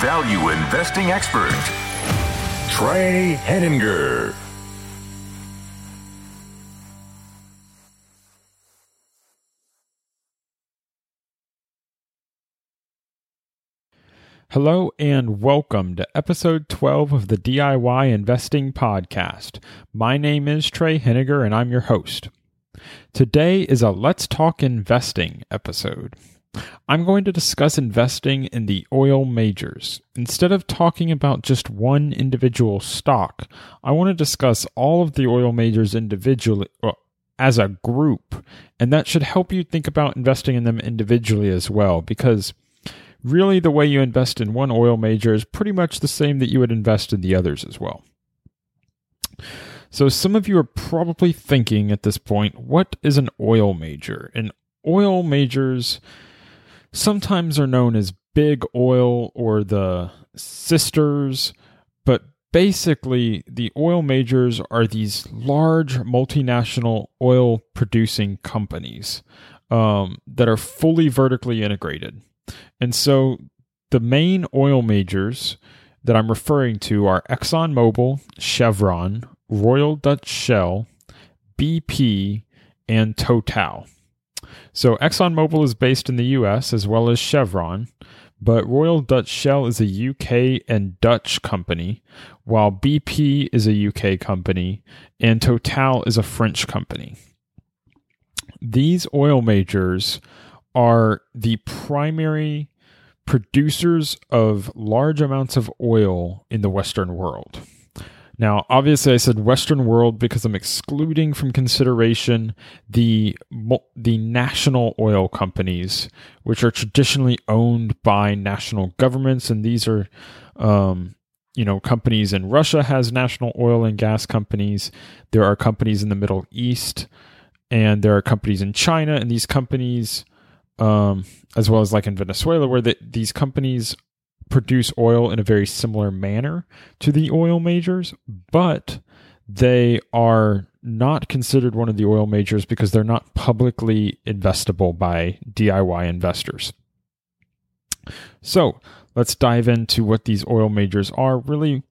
value investing expert, Trey Henninger. Hello and welcome to episode 12 of the DIY Investing Podcast. My name is Trey Henninger and I'm your host. Today is a Let's Talk Investing episode. I'm going to discuss investing in the oil majors. Instead of talking about just one individual stock, I want to discuss all of the oil majors individually. As a group, and that should help you think about investing in them individually as well, because really the way you invest in one oil major is pretty much the same that you would invest in the others as well. So, some of you are probably thinking at this point, what is an oil major? And oil majors sometimes are known as big oil or the sisters, but basically, the oil majors are these large multinational oil producing companies um, that are fully vertically integrated. And so the main oil majors that I'm referring to are ExxonMobil, Chevron, Royal Dutch Shell, BP, and Total. So ExxonMobil is based in the US as well as Chevron, but Royal Dutch Shell is a UK and Dutch company, while BP is a UK company and Total is a French company. These oil majors are the primary producers of large amounts of oil in the Western world. Now, obviously, I said Western world because I'm excluding from consideration the the national oil companies, which are traditionally owned by national governments, and these are, um, you know, companies in Russia has national oil and gas companies. There are companies in the Middle East, and there are companies in China, and these companies um, as well as like in Venezuela, where the, these companies produce oil in a very similar manner to the oil majors, but they are not considered one of the oil majors because they're not publicly investable by DIY investors. So let's dive into what these oil majors are. Really,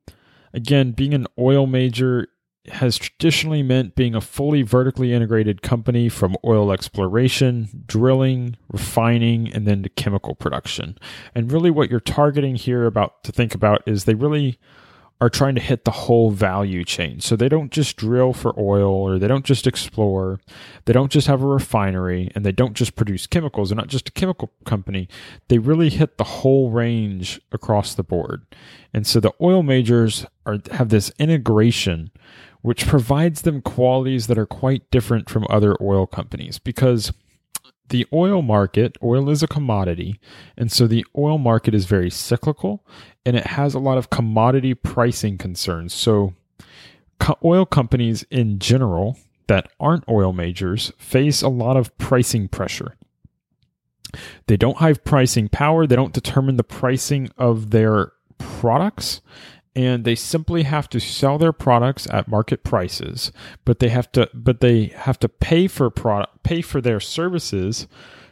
again, being an oil major has traditionally meant being a fully vertically integrated company from oil exploration, drilling, refining, and then to chemical production. And really, what you're targeting here about to think about is they really are trying to hit the whole value chain. So they don't just drill for oil or they don't just explore. They don't just have a refinery and they don't just produce chemicals. They're not just a chemical company. They really hit the whole range across the board. And so the oil majors are have this integration which provides them qualities that are quite different from other oil companies because the oil market, oil is a commodity, and so the oil market is very cyclical and it has a lot of commodity pricing concerns. So, co- oil companies in general that aren't oil majors face a lot of pricing pressure. They don't have pricing power, they don't determine the pricing of their products, and they simply have to sell their products at market prices but they have to but they have to pay for product pay for their services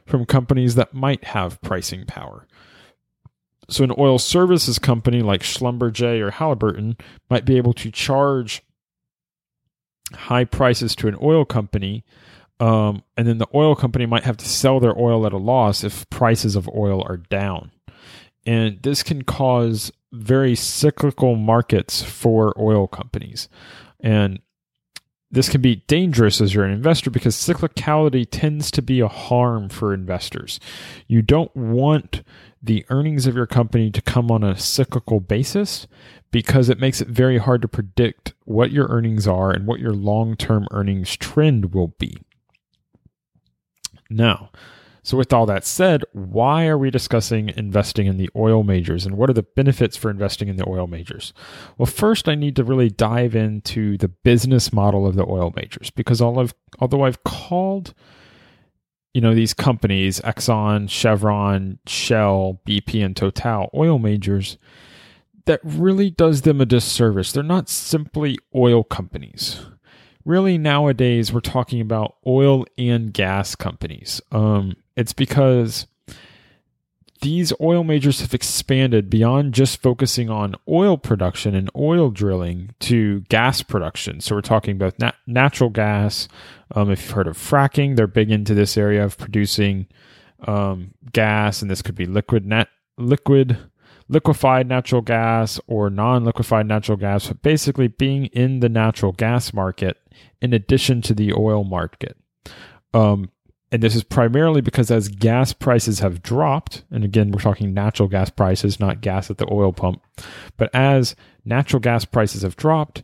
from companies that might have pricing power so an oil services company like Schlumberger or Halliburton might be able to charge high prices to an oil company Um, and then the oil company might have to sell their oil at a loss if prices of oil are down. And this can cause very cyclical markets for oil companies. And this can be dangerous as you're an investor because cyclicality tends to be a harm for investors. You don't want the earnings of your company to come on a cyclical basis because it makes it very hard to predict what your earnings are and what your long term earnings trend will be. Now, so, with all that said, why are we discussing investing in the oil majors and what are the benefits for investing in the oil majors? Well, first, I need to really dive into the business model of the oil majors because although I've called you know these companies Exxon, Chevron, Shell, BP and Total oil majors that really does them a disservice. They're not simply oil companies really nowadays we're talking about oil and gas companies. Um, it's because these oil majors have expanded beyond just focusing on oil production and oil drilling to gas production. So we're talking about nat- natural gas. Um, if you've heard of fracking, they're big into this area of producing um, gas, and this could be liquid nat- liquid liquefied natural gas or non-liquefied natural gas, but basically being in the natural gas market in addition to the oil market. Um, and this is primarily because as gas prices have dropped, and again, we're talking natural gas prices, not gas at the oil pump, but as natural gas prices have dropped,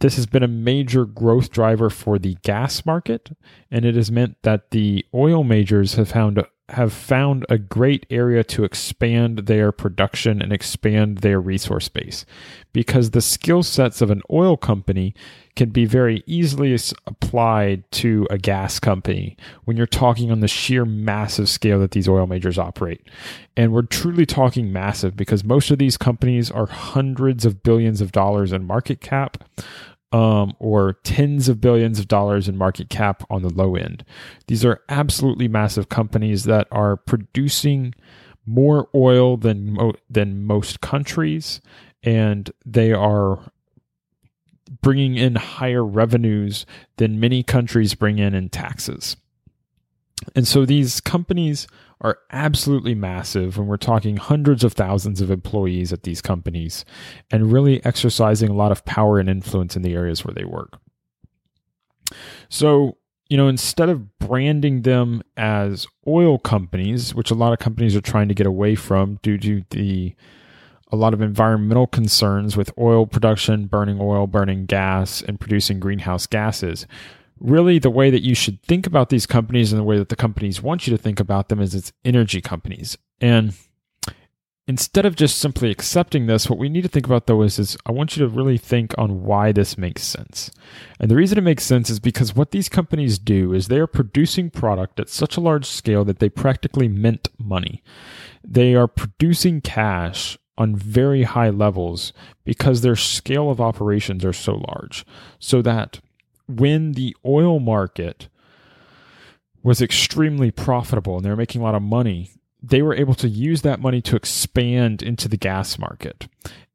this has been a major growth driver for the gas market, and it has meant that the oil majors have found have found a great area to expand their production and expand their resource base because the skill sets of an oil company can be very easily applied to a gas company when you're talking on the sheer massive scale that these oil majors operate. And we're truly talking massive because most of these companies are hundreds of billions of dollars in market cap um, or tens of billions of dollars in market cap on the low end. These are absolutely massive companies that are producing more oil than mo- than most countries, and they are bringing in higher revenues than many countries bring in in taxes. And so these companies are absolutely massive, when we're talking hundreds of thousands of employees at these companies and really exercising a lot of power and influence in the areas where they work. So, you know, instead of branding them as oil companies, which a lot of companies are trying to get away from due to the a lot of environmental concerns with oil production, burning oil, burning gas, and producing greenhouse gases really the way that you should think about these companies and the way that the companies want you to think about them is it's energy companies. And instead of just simply accepting this, what we need to think about though is, is I want you to really think on why this makes sense. And the reason it makes sense is because what these companies do is they are producing product at such a large scale that they practically mint money. They are producing cash on very high levels because their scale of operations are so large. So that when the oil market was extremely profitable and they were making a lot of money, they were able to use that money to expand into the gas market.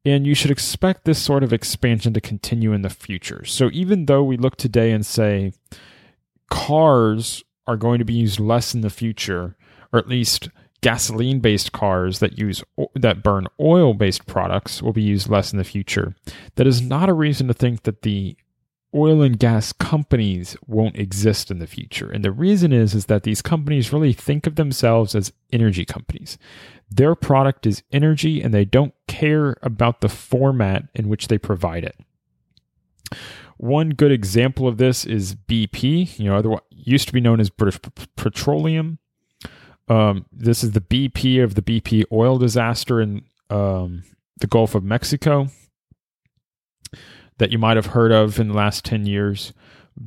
And you should expect this sort of expansion to continue in the future. So even though we look today and say cars are going to be used less in the future, or at least gasoline based cars that use that burn oil based products will be used less in the future that is not a reason to think that the oil and gas companies won't exist in the future. And the reason is is that these companies really think of themselves as energy companies. Their product is energy and they don't care about the format in which they provide it. One good example of this is BP, you know, otherwise used to be known as British Petroleum. Um, this is the BP of the BP oil disaster in um, the Gulf of Mexico that you might have heard of in the last 10 years.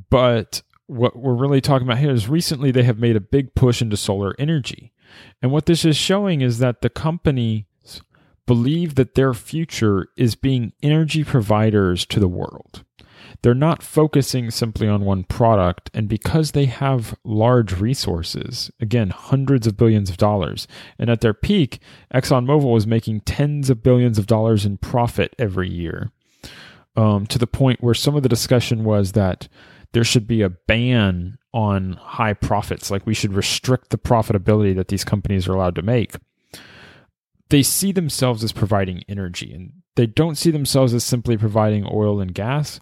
But what we're really talking about here is recently they have made a big push into solar energy. And what this is showing is that the companies believe that their future is being energy providers to the world. They're not focusing simply on one product, and because they have large resources, again, hundreds of billions of dollars, and at their peak, ExxonMobil was making tens of billions of dollars in profit every year um, to the point where some of the discussion was that there should be a ban on high profits, like we should restrict the profitability that these companies are allowed to make. They see themselves as providing energy and they don't see themselves as simply providing oil and gas.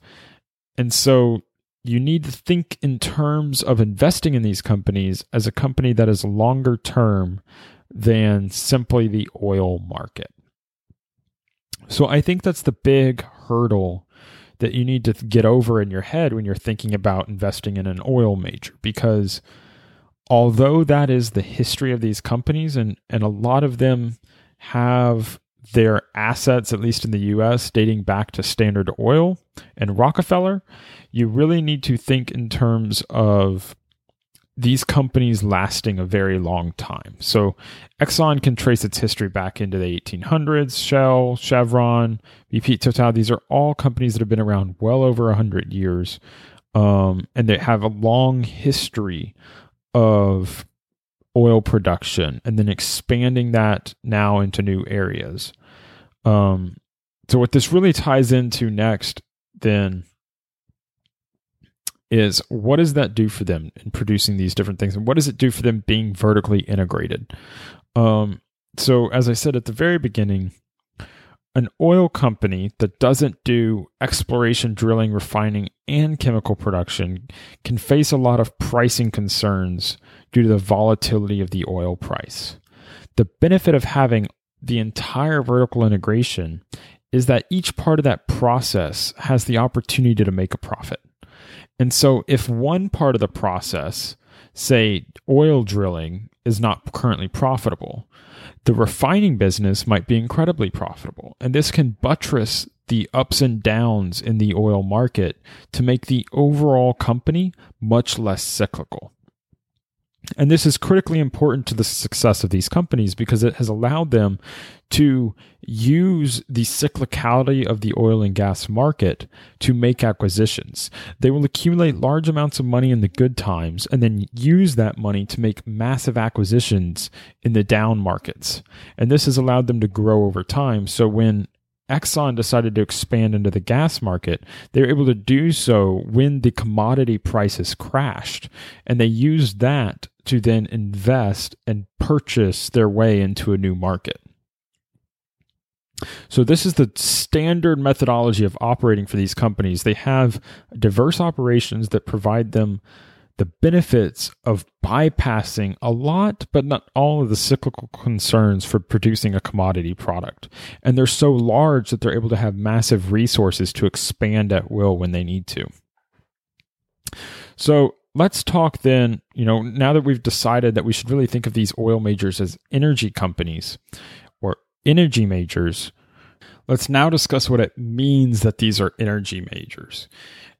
And so you need to think in terms of investing in these companies as a company that is longer term than simply the oil market. So I think that's the big hurdle that you need to get over in your head when you're thinking about investing in an oil major because although that is the history of these companies and and a lot of them have their assets at least in the US dating back to Standard Oil and Rockefeller you really need to think in terms of these companies lasting a very long time. So Exxon can trace its history back into the 1800s. Shell, Chevron, BP, Total, these are all companies that have been around well over 100 years. Um, and they have a long history of oil production and then expanding that now into new areas. Um, so, what this really ties into next, then, is what does that do for them in producing these different things? And what does it do for them being vertically integrated? Um, so as i said at the very beginning an oil company that doesn't do exploration drilling refining and chemical production can face a lot of pricing concerns due to the volatility of the oil price. The benefit of having the entire vertical integration is that each part of that process has the opportunity to make a profit and so, if one part of the process, say oil drilling, is not currently profitable, the refining business might be incredibly profitable. And this can buttress the ups and downs in the oil market to make the overall company much less cyclical. And this is critically important to the success of these companies because it has allowed them to use the cyclicality of the oil and gas market to make acquisitions. They will accumulate large amounts of money in the good times and then use that money to make massive acquisitions in the down markets. And this has allowed them to grow over time. So when Exxon decided to expand into the gas market, they were able to do so when the commodity prices crashed. And they used that to then invest and purchase their way into a new market. So, this is the standard methodology of operating for these companies. They have diverse operations that provide them the benefits of bypassing a lot, but not all of the cyclical concerns for producing a commodity product. And they're so large that they're able to have massive resources to expand at will when they need to. So let's talk then, you know, now that we've decided that we should really think of these oil majors as energy companies or energy majors, let's now discuss what it means that these are energy majors.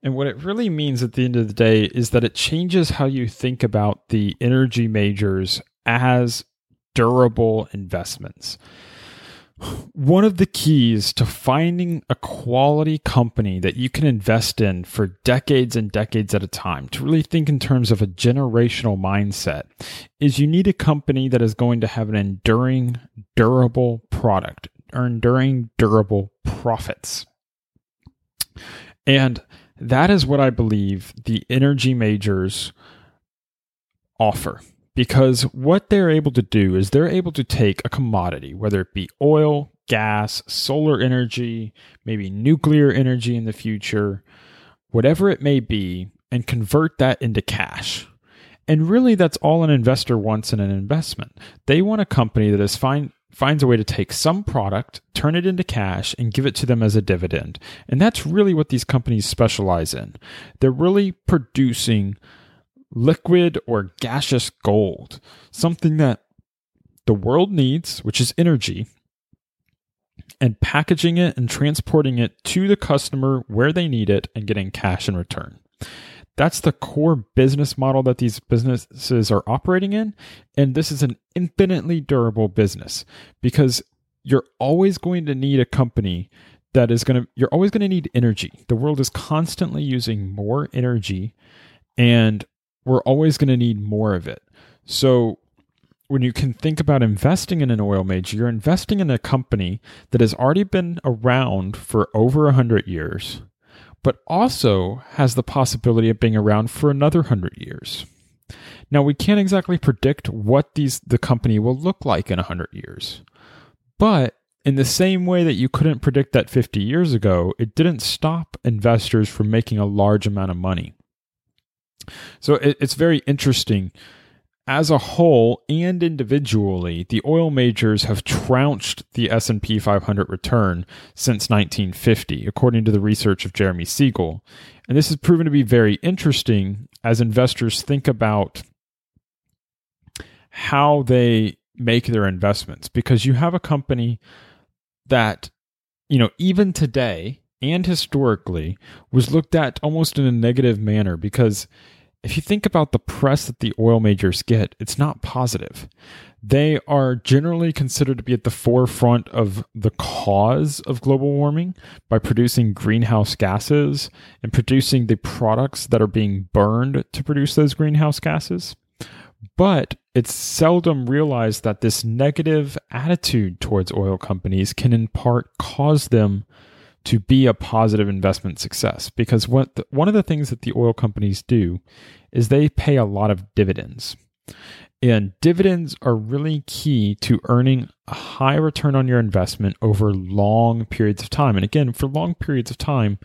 And what it really means at the end of the day is that it changes how you think about the energy majors as durable investments. One of the keys to finding a quality company that you can invest in for decades and decades at a time, to really think in terms of a generational mindset, is you need a company that is going to have an enduring, durable product, or enduring, durable profits. And that is what I believe the energy majors offer. Because what they're able to do is they're able to take a commodity, whether it be oil, gas, solar energy, maybe nuclear energy in the future, whatever it may be, and convert that into cash. And really, that's all an investor wants in an investment. They want a company that is fine, finds a way to take some product, turn it into cash, and give it to them as a dividend. And that's really what these companies specialize in. They're really producing liquid or gaseous gold, something that the world needs, which is energy, and packaging it and transporting it to the customer where they need it and getting cash in return. That's the core business model that these businesses are operating in. And this is an infinitely durable business because you're always going to need a company that is going to, you're always going to need energy. The world is constantly using more energy and we're always going to need more of it. So when you can think about investing in an oil major, you're investing in a company that has already been around for over 100 years but also has the possibility of being around for another 100 years. Now, we can't exactly predict what these the company will look like in 100 years. But in the same way that you couldn't predict that 50 years ago, it didn't stop investors from making a large amount of money. So it, it's very interesting. As a whole and individually, the oil majors have trounced the S&P 500 return since 1950, according to the research of Jeremy Siegel. And this has proven to be very interesting as investors think about how they make their investments because you have a company that you know even today and historically was looked at almost in a negative manner because if you think about the press that the oil majors get, it's not positive. They are generally considered to be at the forefront of the cause of global warming by producing greenhouse gases and producing the products that are being burned to produce those greenhouse gases. But it's seldom realized that this negative attitude towards oil companies can in part cause them to be a positive investment success because what the, one of the things that the oil companies do is they pay a lot of dividends. And dividends are really key to earning a high return on your investment over long periods of time. And again, for long periods of time,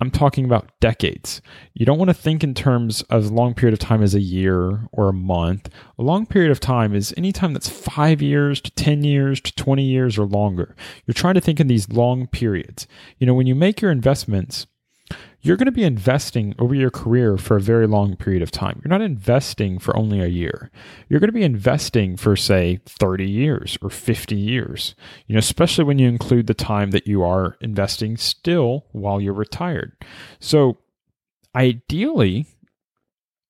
I'm talking about decades. You don't want to think in terms of long period of time as a year or a month. A long period of time is any time that's five years to 10 years to 20 years or longer. You're trying to think in these long periods. You know, when you make your investments, you're going to be investing over your career for a very long period of time. You're not investing for only a year. You're going to be investing for, say, 30 years or 50 years, you know, especially when you include the time that you are investing still while you're retired. So, ideally,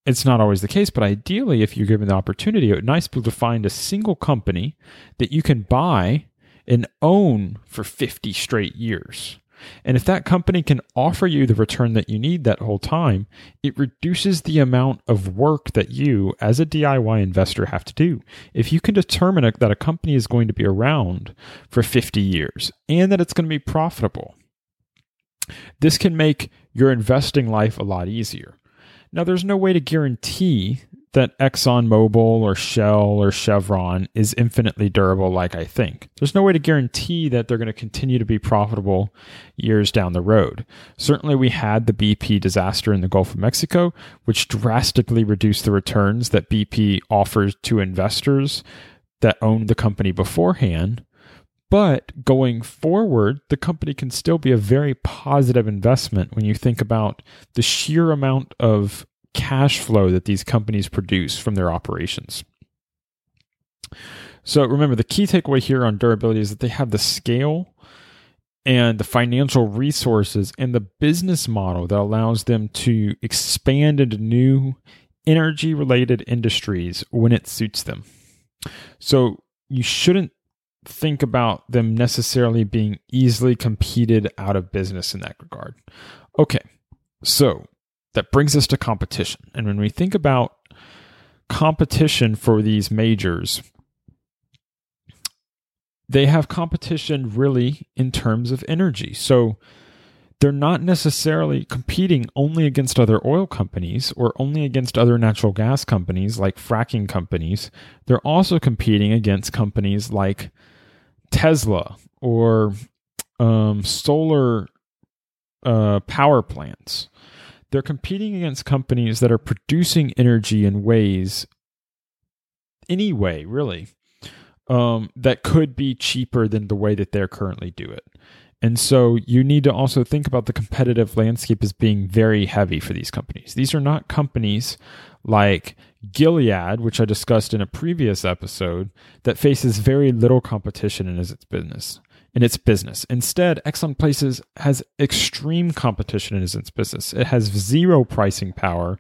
it's not always the case, but ideally, if you're given the opportunity, it would be nice to find a single company that you can buy and own for 50 straight years. And if that company can offer you the return that you need that whole time, it reduces the amount of work that you, as a DIY investor, have to do. If you can determine that a company is going to be around for 50 years and that it's going to be profitable, this can make your investing life a lot easier. Now, there's no way to guarantee that ExxonMobil or Shell or Chevron is infinitely durable like I think. There's no way to guarantee that they're going to continue to be profitable years down the road. Certainly, we had the BP disaster in the Gulf of Mexico, which drastically reduced the returns that BP offers to investors that owned the company beforehand. But going forward, the company can still be a very positive investment when you think about the sheer amount of cash flow that these companies produce from their operations. So remember, the key takeaway here on durability is that they have the scale and the financial resources and the business model that allows them to expand into new energy related industries when it suits them. So you shouldn't think about them necessarily being easily competed out of business in that regard. Okay, so that brings us to competition. And when we think about competition for these majors, they have competition really in terms of energy. So they're not necessarily competing only against other oil companies or only against other natural gas companies like fracking companies. They're also competing against companies like Tesla or um, solar uh, power plants they're competing against companies that are producing energy in ways, anyway, really, um, that could be cheaper than the way that they're currently do it. And so you need to also think about the competitive landscape as being very heavy for these companies. These are not companies like Gilead, which I discussed in a previous episode, that faces very little competition in its business in its business. Instead, Exxon Places has extreme competition in its business. It has zero pricing power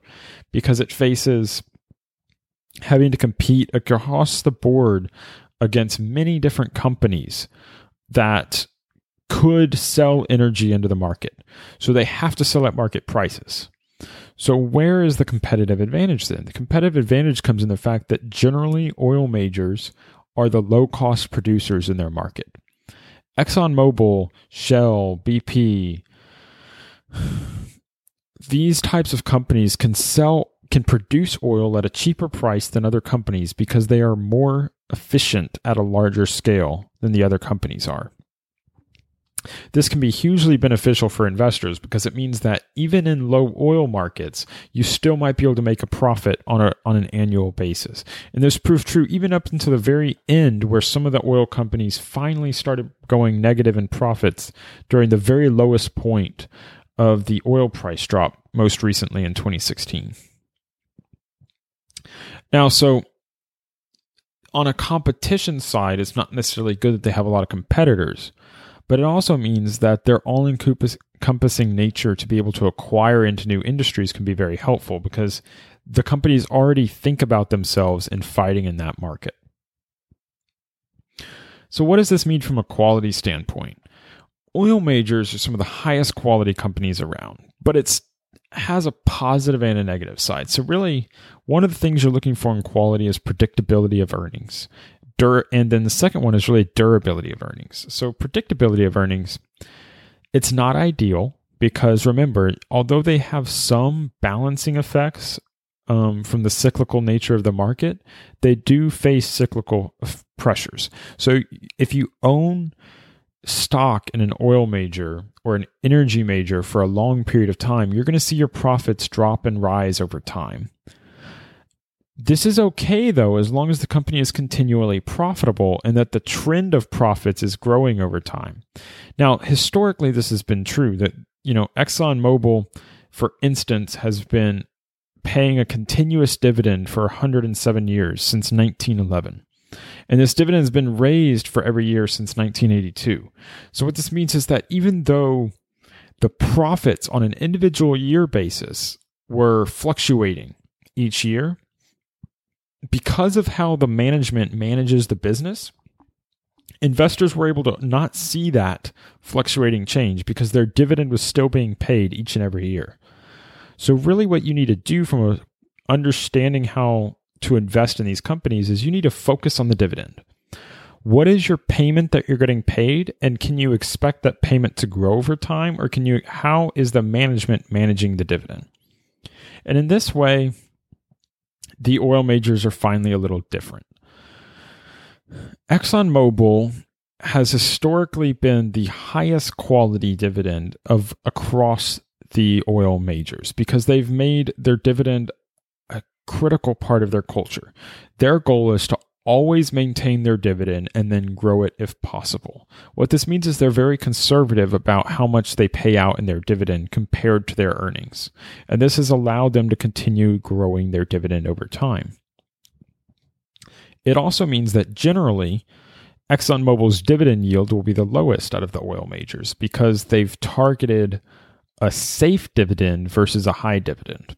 because it faces having to compete across the board against many different companies that could sell energy into the market. So they have to sell at market prices. So, where is the competitive advantage then? The competitive advantage comes in the fact that generally oil majors are the low cost producers in their market. ExxonMobil, Shell, BP, these types of companies can sell can produce oil at a cheaper price than other companies because they are more efficient at a larger scale than the other companies are. This can be hugely beneficial for investors because it means that even in low oil markets, you still might be able to make a profit on, a, on an annual basis. And this proved true even up until the very end, where some of the oil companies finally started going negative in profits during the very lowest point of the oil price drop, most recently in 2016. Now, so on a competition side, it's not necessarily good that they have a lot of competitors but it also means that their all encompassing nature to be able to acquire into new industries can be very helpful because the companies already think about themselves in fighting in that market. So, what does this mean from a quality standpoint? Oil majors are some of the highest quality companies around, but it's has a positive and a negative side. So really, one of the things you're looking for in quality is predictability of earnings dur- and then the second one is really durability of earnings. So predictability of earnings, it's not ideal because remember, although they have some balancing effects um, from the cyclical nature of the market, they do face cyclical f- pressures. So if you own stock in an oil major or an energy major for a long period of time, you're going to see your profits drop and rise over time. This is okay though, as long as the company is continually profitable and that the trend of profits is growing over time. Now, historically, this has been true that, you know, ExxonMobil, for instance, has been paying a continuous dividend for 107 years since 1911. And this dividend has been raised for every year since 1982. So, what this means is that even though the profits on an individual year basis were fluctuating each year, because of how the management manages the business, investors were able to not see that fluctuating change because their dividend was still being paid each and every year. So, really, what you need to do from a understanding how to invest in these companies is you need to focus on the dividend. What is your payment that you're getting paid, and can you expect that payment to grow over time, or can you? How is the management managing the dividend? And in this way, the oil majors are finally a little different. ExxonMobil has historically been the highest quality dividend of across the oil majors because they've made their dividend a critical part of their culture. Their goal is to always maintain their dividend and then grow it if possible. What this means is they're very conservative about how much they pay out in their dividend compared to their earnings. And this has allowed them to continue growing their dividend over time. It also means that generally, ExxonMobil's dividend yield will be the lowest out of the oil majors because they've targeted a safe dividend versus a high dividend.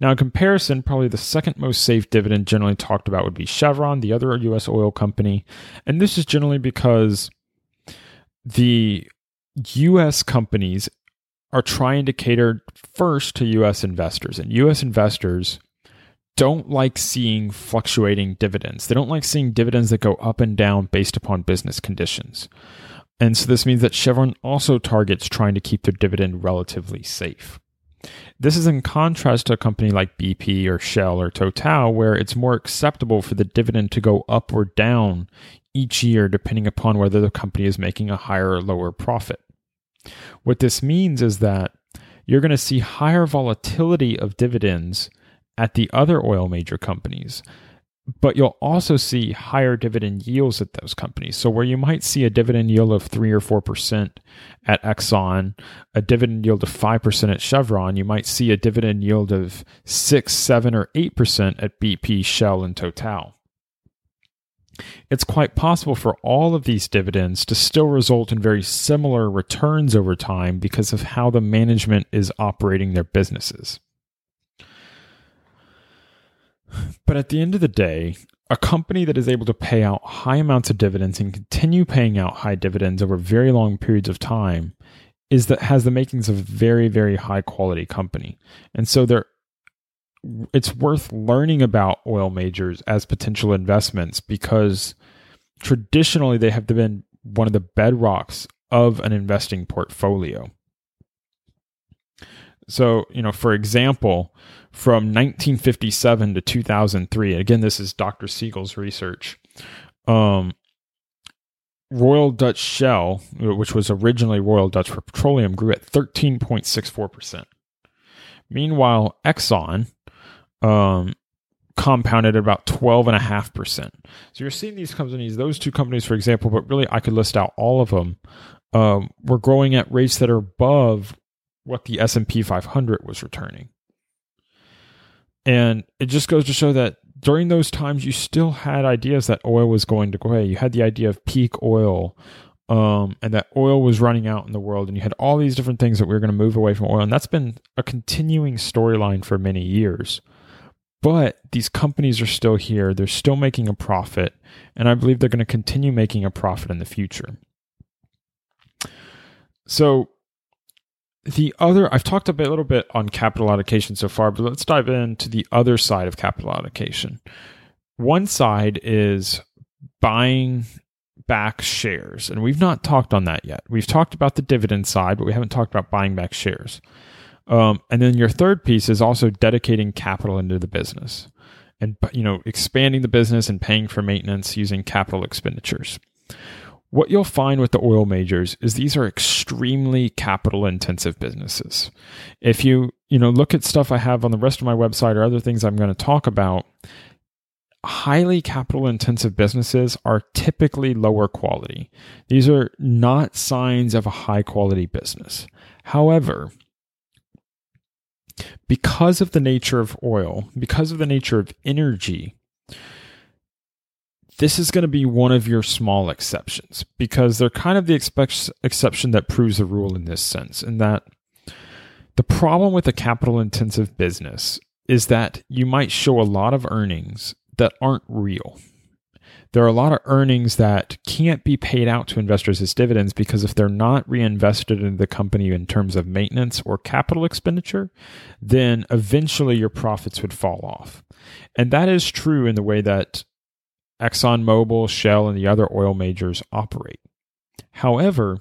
Now, in comparison, probably the second most safe dividend generally talked about would be Chevron, the other U.S. oil company. And this is generally because the U.S. companies are trying to cater first to U.S. investors, and U.S. investors don't like seeing fluctuating dividends. They don't like seeing dividends that go up and down based upon business conditions. And so this means that Chevron also targets trying to keep their dividend relatively safe. This is in contrast to a company like BP or Shell or Total, where it's more acceptable for the dividend to go up or down each year depending upon whether the company is making a higher or lower profit. What this means is that you're going to see higher volatility of dividends at the other oil major companies but you'll also see higher dividend yields at those companies. So where you might see a dividend yield of 3 or 4% at Exxon, a dividend yield of 5% at Chevron, you might see a dividend yield of 6, 7 or 8% at BP, Shell and Total. It's quite possible for all of these dividends to still result in very similar returns over time because of how the management is operating their businesses. But at the end of the day, a company that is able to pay out high amounts of dividends and continue paying out high dividends over very long periods of time is that has the makings of a very very high quality company. And so there it's worth learning about oil majors as potential investments because traditionally they have been one of the bedrocks of an investing portfolio. So, you know, for example, from 1957 to 2003, again, this is Dr. Siegel's research. Um, Royal Dutch Shell, which was originally Royal Dutch Petroleum, grew at 13.64%. Meanwhile, Exxon um, compounded at about 12.5%. So you're seeing these companies, those two companies, for example, but really I could list out all of them, um, were growing at rates that are above what the S&P 500 was returning. And it just goes to show that during those times, you still had ideas that oil was going to go away. You had the idea of peak oil, um, and that oil was running out in the world, and you had all these different things that we were going to move away from oil, and that's been a continuing storyline for many years. But these companies are still here; they're still making a profit, and I believe they're going to continue making a profit in the future. So the other i've talked a bit, little bit on capital allocation so far but let's dive into the other side of capital allocation. One side is buying back shares and we've not talked on that yet. We've talked about the dividend side but we haven't talked about buying back shares. Um, and then your third piece is also dedicating capital into the business and you know expanding the business and paying for maintenance using capital expenditures what you'll find with the oil majors is these are extremely capital intensive businesses. If you, you know, look at stuff I have on the rest of my website or other things I'm going to talk about, highly capital intensive businesses are typically lower quality. These are not signs of a high quality business. However, because of the nature of oil, because of the nature of energy, this is going to be one of your small exceptions because they're kind of the expect- exception that proves the rule in this sense. In that the problem with a capital intensive business is that you might show a lot of earnings that aren't real. There are a lot of earnings that can't be paid out to investors as dividends because if they're not reinvested into the company in terms of maintenance or capital expenditure, then eventually your profits would fall off. And that is true in the way that ExxonMobil, Shell, and the other oil majors operate. However,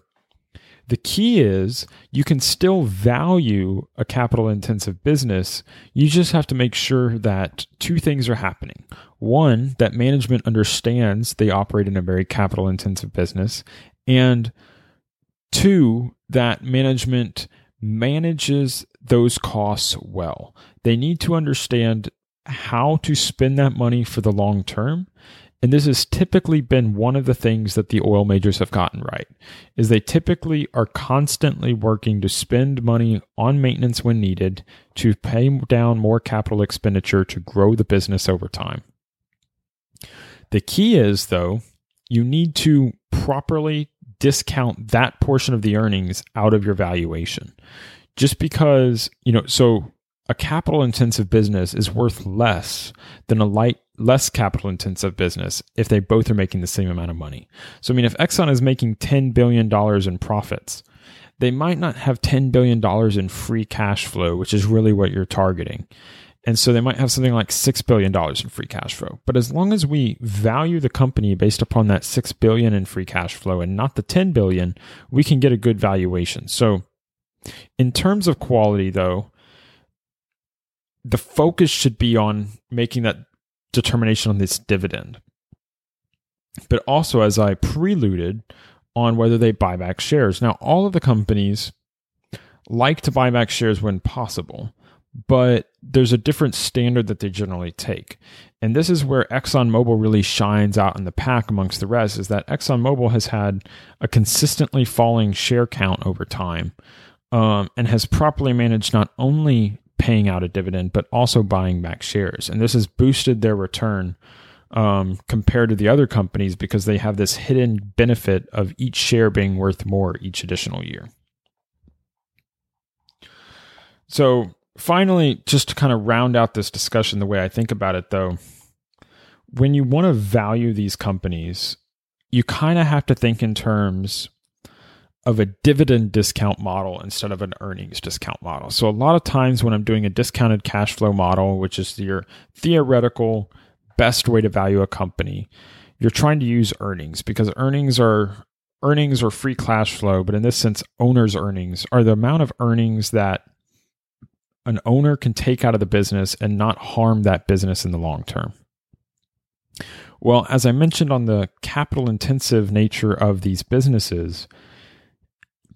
the key is you can still value a capital intensive business. You just have to make sure that two things are happening. One, that management understands they operate in a very capital intensive business. And two, that management manages those costs well. They need to understand how to spend that money for the long term and this has typically been one of the things that the oil majors have gotten right is they typically are constantly working to spend money on maintenance when needed to pay down more capital expenditure to grow the business over time. The key is though you need to properly discount that portion of the earnings out of your valuation. Just because you know so a capital intensive business is worth less than a light less capital intensive business if they both are making the same amount of money. So, I mean, if Exxon is making $10 billion in profits, they might not have $10 billion in free cash flow, which is really what you're targeting. And so they might have something like $6 billion in free cash flow. But as long as we value the company based upon that 6 billion in free cash flow and not the 10 billion, we can get a good valuation. So, in terms of quality, though, the focus should be on making that determination on this dividend. But also, as I preluded, on whether they buy back shares. Now, all of the companies like to buy back shares when possible, but there's a different standard that they generally take. And this is where ExxonMobil really shines out in the pack amongst the rest is that ExxonMobil has had a consistently falling share count over time um, and has properly managed not only paying out a dividend, but also buying back shares. And this has boosted their return um, compared to the other companies because they have this hidden benefit of each share being worth more each additional year. So, finally, just to kind of round out this discussion, the way I think about it, though, when you want to value these companies, you kind of have to think in terms of a dividend discount model instead of an earnings discount model. So a lot of times when I'm doing a discounted cash flow model, which is your theoretical best way to value a company, you're trying to use earnings because earnings are earnings or free cash flow, but in this sense, owners' earnings are the amount of earnings that an owner can take out of the business and not harm that business in the long term? Well, as I mentioned on the capital intensive nature of these businesses,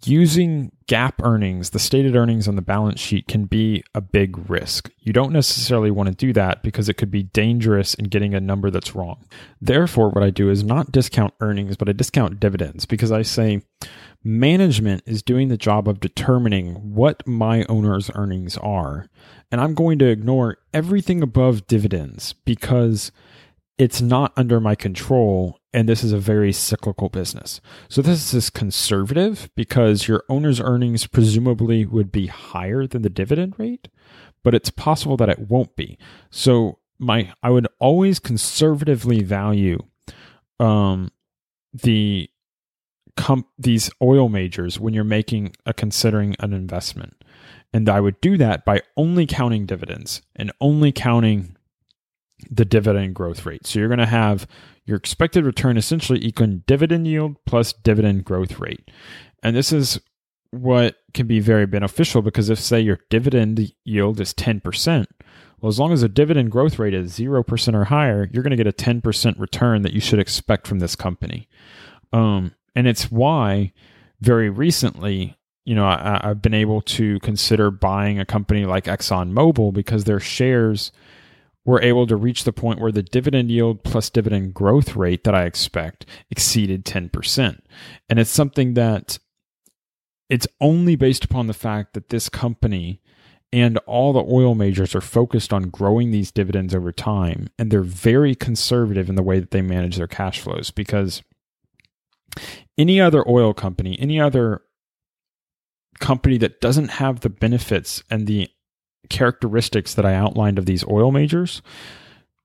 using GAAP earnings, the stated earnings on the balance sheet can be a big risk. You don't necessarily want to do that because it could be dangerous in getting a number that's wrong. Therefore, what I do is not discount earnings, but I discount dividends because I say management is doing the job of determining what my owner's earnings are. And I'm going to ignore everything above dividends because it's not under my control and this is a very cyclical business. So this is conservative because your owner's earnings presumably would be higher than the dividend rate, but it's possible that it won't be. So my I would always conservatively value um the these oil majors when you're making a considering an investment. And I would do that by only counting dividends and only counting the dividend growth rate. So you're going to have your expected return essentially equaling dividend yield plus dividend growth rate. And this is what can be very beneficial because if, say, your dividend yield is 10%, well, as long as the dividend growth rate is 0% or higher, you're going to get a 10% return that you should expect from this company. Um, and it's why very recently, you know, I, I've been able to consider buying a company like ExxonMobil because their shares were able to reach the point where the dividend yield plus dividend growth rate that I expect exceeded 10%. And it's something that it's only based upon the fact that this company and all the oil majors are focused on growing these dividends over time and they're very conservative in the way that they manage their cash flows because any other oil company, any other company that doesn't have the benefits and the characteristics that I outlined of these oil majors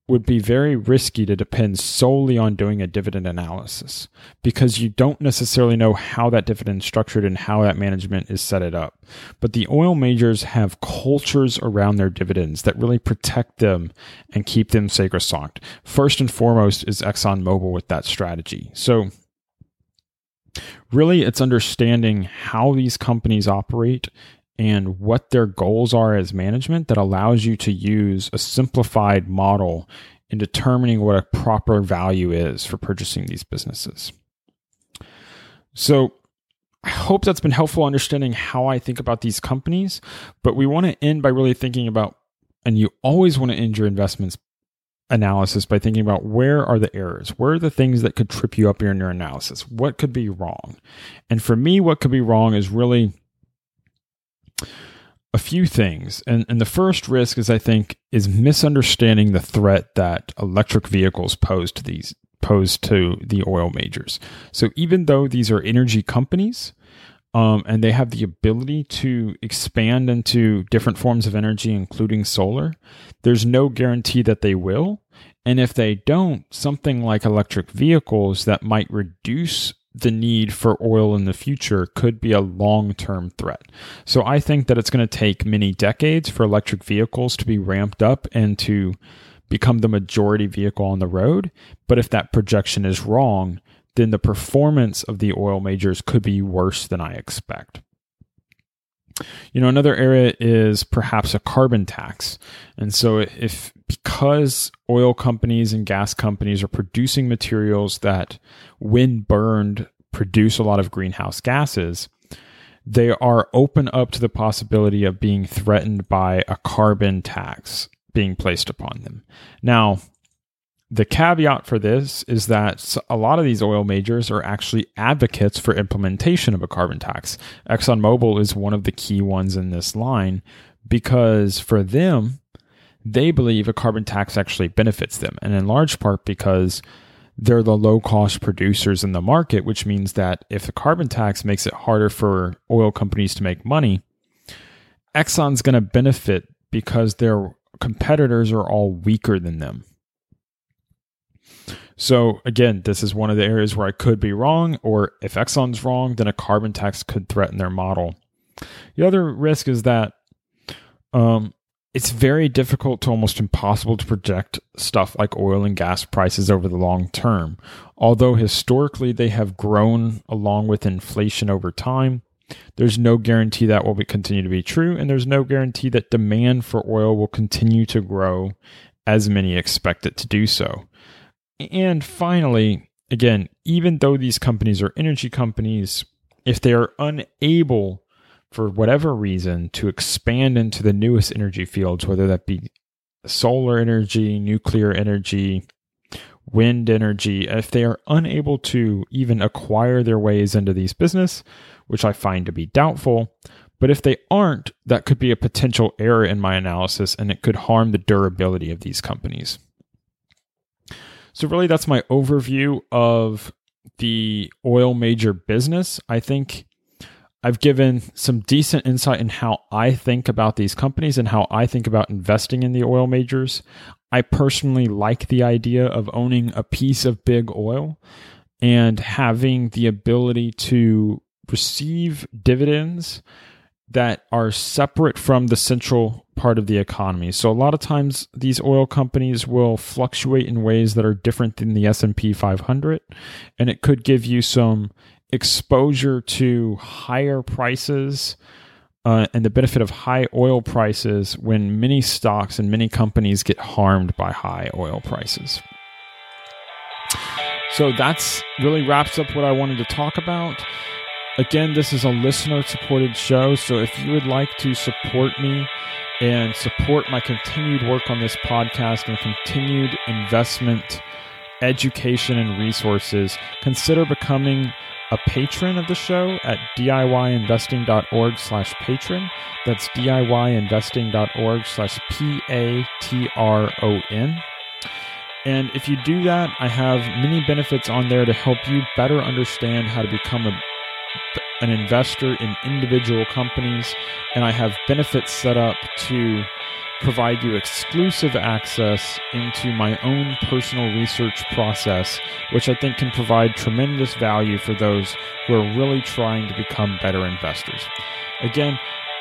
would be very risky to depend solely on doing a dividend analysis because you don't necessarily know how that dividend is structured and how that management is set it up. But the oil majors have cultures around their dividends that really protect them and keep them sacrosanct. First and foremost is ExxonMobil with that strategy. So really it's understanding how these companies operate and what their goals are as management that allows you to use a simplified model in determining what a proper value is for purchasing these businesses. So, I hope that's been helpful understanding how I think about these companies, but we want to end by really thinking about and you always want to end your investments analysis by thinking about where are the errors? Where are the things that could trip you up here in your analysis? What could be wrong? And for me, what could be wrong is really a few things. And, and the first risk is, I think, is misunderstanding the threat that electric vehicles pose to these pose to the oil majors. So even though these are energy companies, um, and they have the ability to expand into different forms of energy, including solar. There's no guarantee that they will. And if they don't, something like electric vehicles that might reduce the need for oil in the future could be a long term threat. So I think that it's going to take many decades for electric vehicles to be ramped up and to become the majority vehicle on the road. But if that projection is wrong, then the performance of the oil majors could be worse than I expect. You know, another area is perhaps a carbon tax. And so, if because oil companies and gas companies are producing materials that, when burned, produce a lot of greenhouse gases, they are open up to the possibility of being threatened by a carbon tax being placed upon them. Now, the caveat for this is that a lot of these oil majors are actually advocates for implementation of a carbon tax. ExxonMobil is one of the key ones in this line because for them, they believe a carbon tax actually benefits them, and in large part because they're the low cost producers in the market, which means that if the carbon tax makes it harder for oil companies to make money, Exxon's going to benefit because their competitors are all weaker than them. So again, this is one of the areas where I could be wrong, or if Exxon's wrong, then a carbon tax could threaten their model. The other risk is that um, it's very difficult to almost impossible to project stuff like oil and gas prices over the long term. Although historically they have grown along with inflation over time, there's no guarantee that will be, continue to be true, and there's no guarantee that demand for oil will continue to grow as many expect it to do so. And finally, again, even though these companies are energy companies, if they are unable for whatever reason to expand into the newest energy fields, whether that be solar energy, nuclear energy, wind energy, if they are unable to even acquire their ways into these business, which I find to be doubtful, but if they aren't, that could be a potential error in my analysis and it could harm the durability of these companies. So, really, that's my overview of the oil major business. I think I've given some decent insight in how I think about these companies and how I think about investing in the oil majors. I personally like the idea of owning a piece of big oil and having the ability to receive dividends that are separate from the central part of the economy. So a lot of times these oil companies will fluctuate in ways that are different than the S&P 500 and it could give you some exposure to higher prices uh, and the benefit of high oil prices when many stocks and many companies get harmed by high oil prices. So that's really wraps up what I wanted to talk about. Again, this is a listener supported show, so if you would like to support me and support my continued work on this podcast and continued investment, education, and resources, consider becoming a patron of the show at diyinvesting.org slash patron. That's diyinvesting.org slash P-A-T-R-O-N. And if you do that, I have many benefits on there to help you better understand how to become a an investor in individual companies, and I have benefits set up to provide you exclusive access into my own personal research process, which I think can provide tremendous value for those who are really trying to become better investors. Again,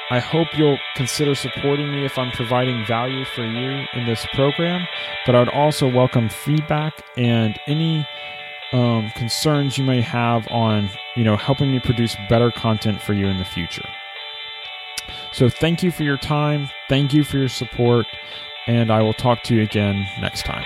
I hope you'll consider supporting me if I'm providing value for you in this program, but I'd also welcome feedback and any um, concerns you may have on you know helping me produce better content for you in the future. So thank you for your time, thank you for your support, and I will talk to you again next time.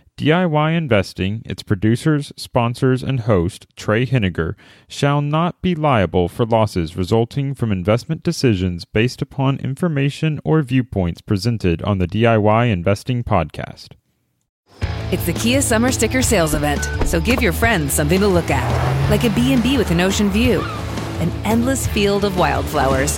DIY Investing, its producers, sponsors, and host, Trey Henninger, shall not be liable for losses resulting from investment decisions based upon information or viewpoints presented on the DIY Investing Podcast. It's the Kia Summer Sticker Sales Event, so give your friends something to look at, like a B&B with an ocean view, an endless field of wildflowers,